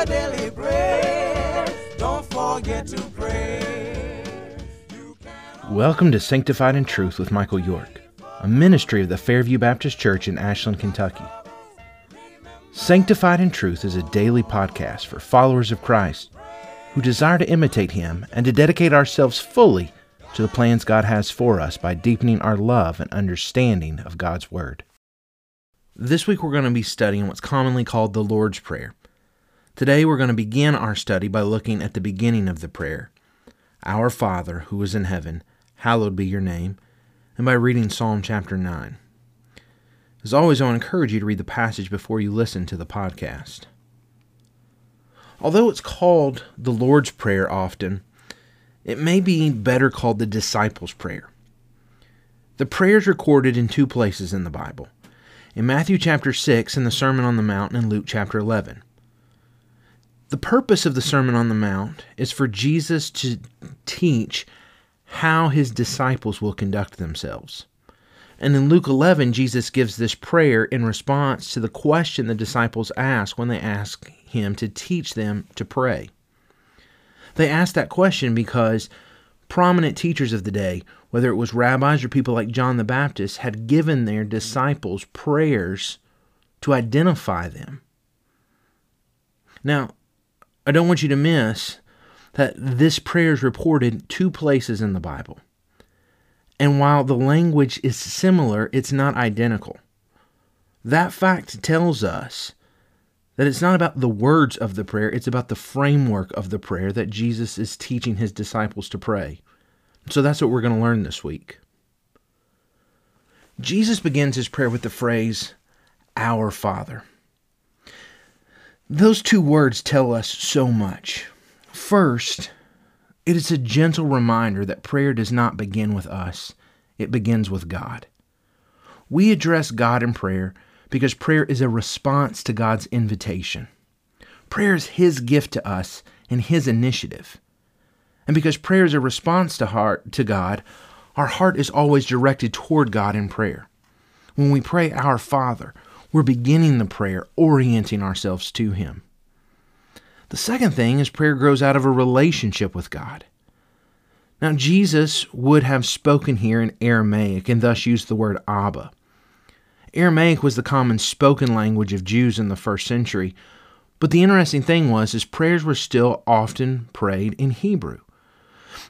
your daily bread. Don't forget to pray. Welcome to Sanctified in Truth with Michael York, a ministry of the Fairview Baptist Church in Ashland, Kentucky. Sanctified in Truth is a daily podcast for followers of Christ who desire to imitate Him and to dedicate ourselves fully to the plans God has for us by deepening our love and understanding of God's Word. This week we're going to be studying what's commonly called the Lord's Prayer. Today we're going to begin our study by looking at the beginning of the prayer Our Father, who is in heaven, hallowed be your name, and by reading Psalm chapter 9. As always, I want to encourage you to read the passage before you listen to the podcast. Although it's called the Lord's Prayer often, it may be better called the Disciples' Prayer. The prayer is recorded in two places in the Bible in Matthew chapter 6 and the Sermon on the Mount in Luke chapter 11. The purpose of the Sermon on the Mount is for Jesus to teach how his disciples will conduct themselves. And in Luke 11, Jesus gives this prayer in response to the question the disciples ask when they ask him to teach them to pray. They ask that question because prominent teachers of the day, whether it was rabbis or people like John the Baptist, had given their disciples prayers to identify them. Now, I don't want you to miss that this prayer is reported two places in the Bible. And while the language is similar, it's not identical. That fact tells us that it's not about the words of the prayer, it's about the framework of the prayer that Jesus is teaching his disciples to pray. So that's what we're going to learn this week. Jesus begins his prayer with the phrase, Our Father. Those two words tell us so much. First, it is a gentle reminder that prayer does not begin with us, it begins with God. We address God in prayer because prayer is a response to God's invitation. Prayer is His gift to us and His initiative. And because prayer is a response to heart to God, our heart is always directed toward God in prayer. When we pray our Father, we're beginning the prayer orienting ourselves to Him. The second thing is prayer grows out of a relationship with God. Now, Jesus would have spoken here in Aramaic and thus used the word Abba. Aramaic was the common spoken language of Jews in the first century, but the interesting thing was his prayers were still often prayed in Hebrew.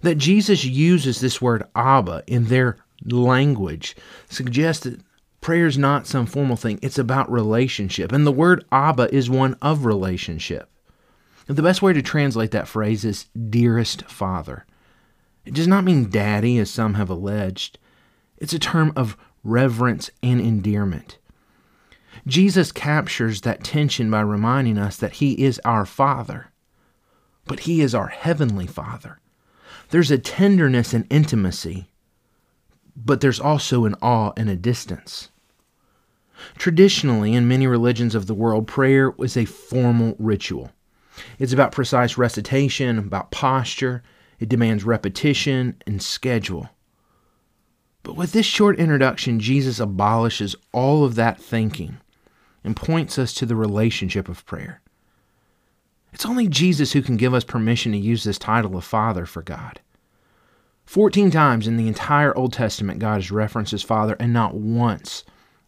That Jesus uses this word Abba in their language suggests that prayer is not some formal thing, it's about relationship. And the word Abba is one of relationship. And the best way to translate that phrase is dearest father. It does not mean daddy, as some have alleged. It's a term of reverence and endearment. Jesus captures that tension by reminding us that He is our Father, but He is our Heavenly Father. There's a tenderness and intimacy, but there's also an awe and a distance. Traditionally, in many religions of the world, prayer was a formal ritual. It's about precise recitation, about posture, it demands repetition and schedule. But with this short introduction, Jesus abolishes all of that thinking and points us to the relationship of prayer. It's only Jesus who can give us permission to use this title of Father for God. Fourteen times in the entire Old Testament, God is referenced as Father, and not once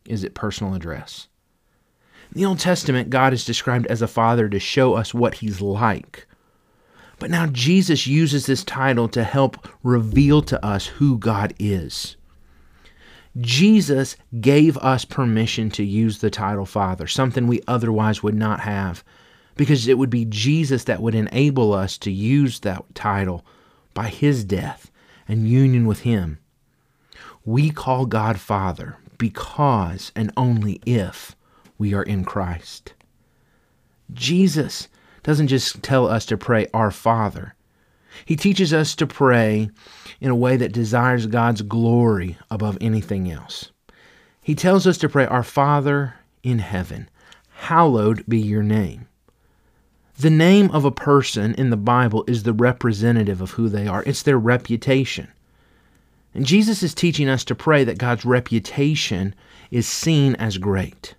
is it personal address. In the Old Testament, God is described as a father to show us what he's like. But now Jesus uses this title to help reveal to us who God is. Jesus gave us permission to use the title Father, something we otherwise would not have, because it would be Jesus that would enable us to use that title by his death and union with him. We call God Father because and only if we are in Christ. Jesus doesn't just tell us to pray our Father. He teaches us to pray in a way that desires God's glory above anything else. He tells us to pray, Our Father in heaven, hallowed be your name. The name of a person in the Bible is the representative of who they are, it's their reputation. And Jesus is teaching us to pray that God's reputation is seen as great.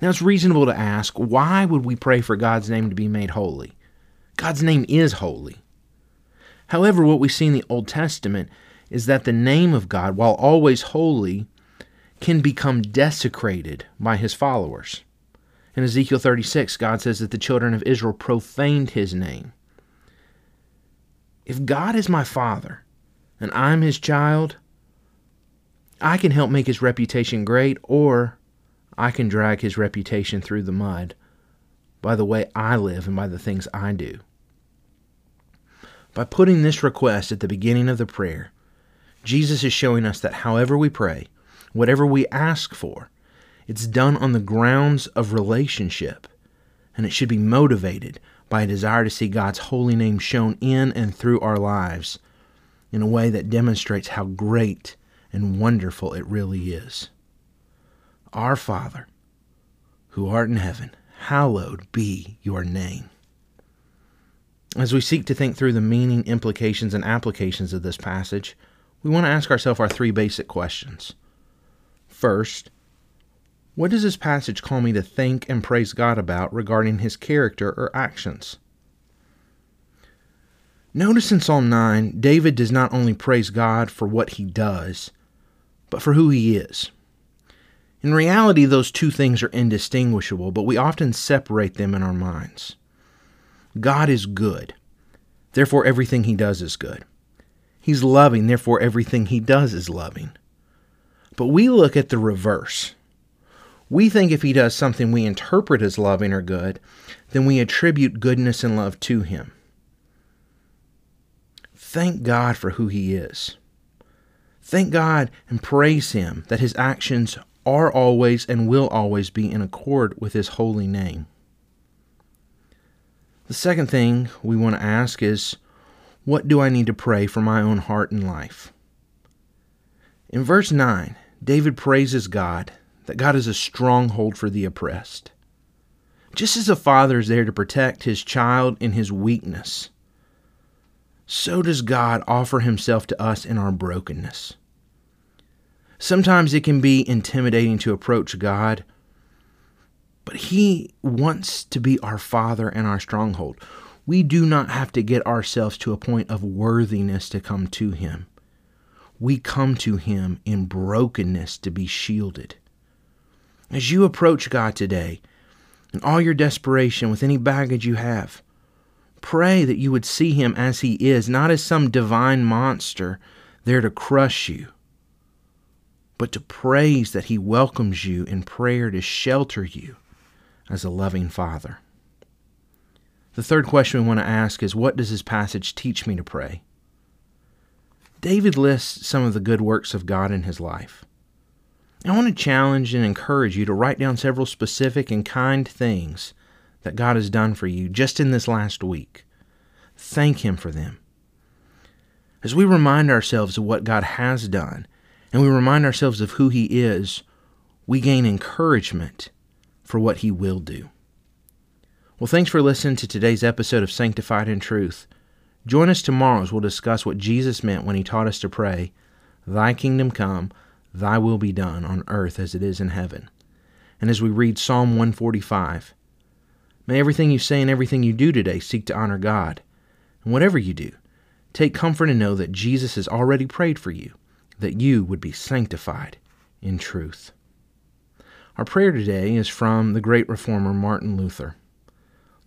Now, it's reasonable to ask why would we pray for God's name to be made holy? God's name is holy. However, what we see in the Old Testament is that the name of God, while always holy, can become desecrated by his followers. In Ezekiel 36, God says that the children of Israel profaned his name. If God is my father and I'm his child, I can help make his reputation great, or I can drag his reputation through the mud by the way I live and by the things I do. By putting this request at the beginning of the prayer, Jesus is showing us that however we pray, whatever we ask for, it's done on the grounds of relationship, and it should be motivated by a desire to see God's holy name shown in and through our lives in a way that demonstrates how great and wonderful it really is. Our Father, who art in heaven, hallowed be your name. As we seek to think through the meaning, implications, and applications of this passage, we want to ask ourselves our three basic questions. First, what does this passage call me to think and praise God about regarding his character or actions? Notice in Psalm 9, David does not only praise God for what he does, but for who he is. In reality, those two things are indistinguishable, but we often separate them in our minds. God is good, therefore, everything he does is good. He's loving, therefore, everything he does is loving. But we look at the reverse. We think if he does something we interpret as loving or good, then we attribute goodness and love to him. Thank God for who he is. Thank God and praise him that his actions are always and will always be in accord with His holy name. The second thing we want to ask is what do I need to pray for my own heart and life? In verse 9, David praises God that God is a stronghold for the oppressed. Just as a father is there to protect his child in his weakness, so does God offer himself to us in our brokenness. Sometimes it can be intimidating to approach God, but He wants to be our Father and our stronghold. We do not have to get ourselves to a point of worthiness to come to Him. We come to Him in brokenness to be shielded. As you approach God today, in all your desperation, with any baggage you have, pray that you would see Him as He is, not as some divine monster there to crush you but to praise that He welcomes you in prayer to shelter you as a loving Father. The third question we want to ask is what does this passage teach me to pray? David lists some of the good works of God in his life. I want to challenge and encourage you to write down several specific and kind things that God has done for you just in this last week. Thank Him for them. As we remind ourselves of what God has done and we remind ourselves of who He is, we gain encouragement for what He will do. Well, thanks for listening to today's episode of Sanctified in Truth. Join us tomorrow as we'll discuss what Jesus meant when He taught us to pray, Thy kingdom come, Thy will be done on earth as it is in heaven. And as we read Psalm 145, may everything you say and everything you do today seek to honor God. And whatever you do, take comfort and know that Jesus has already prayed for you that you would be sanctified in truth. Our prayer today is from the great reformer Martin Luther.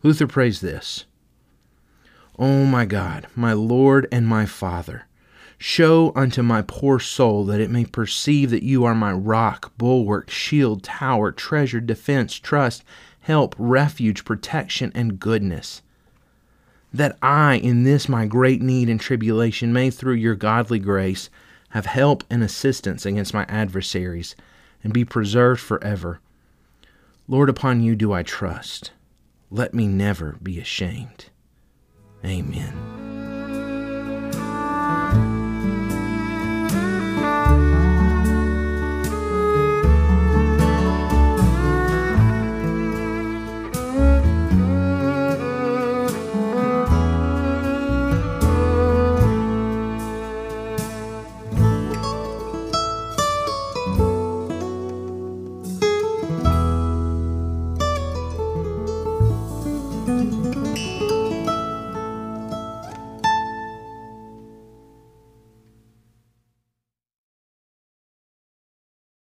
Luther prays this O oh my God, my Lord and my Father, show unto my poor soul that it may perceive that you are my rock, bulwark, shield, tower, treasure, defense, trust, help, refuge, protection, and goodness. That I, in this my great need and tribulation, may through your godly grace have help and assistance against my adversaries, and be preserved forever. Lord, upon you do I trust. Let me never be ashamed. Amen.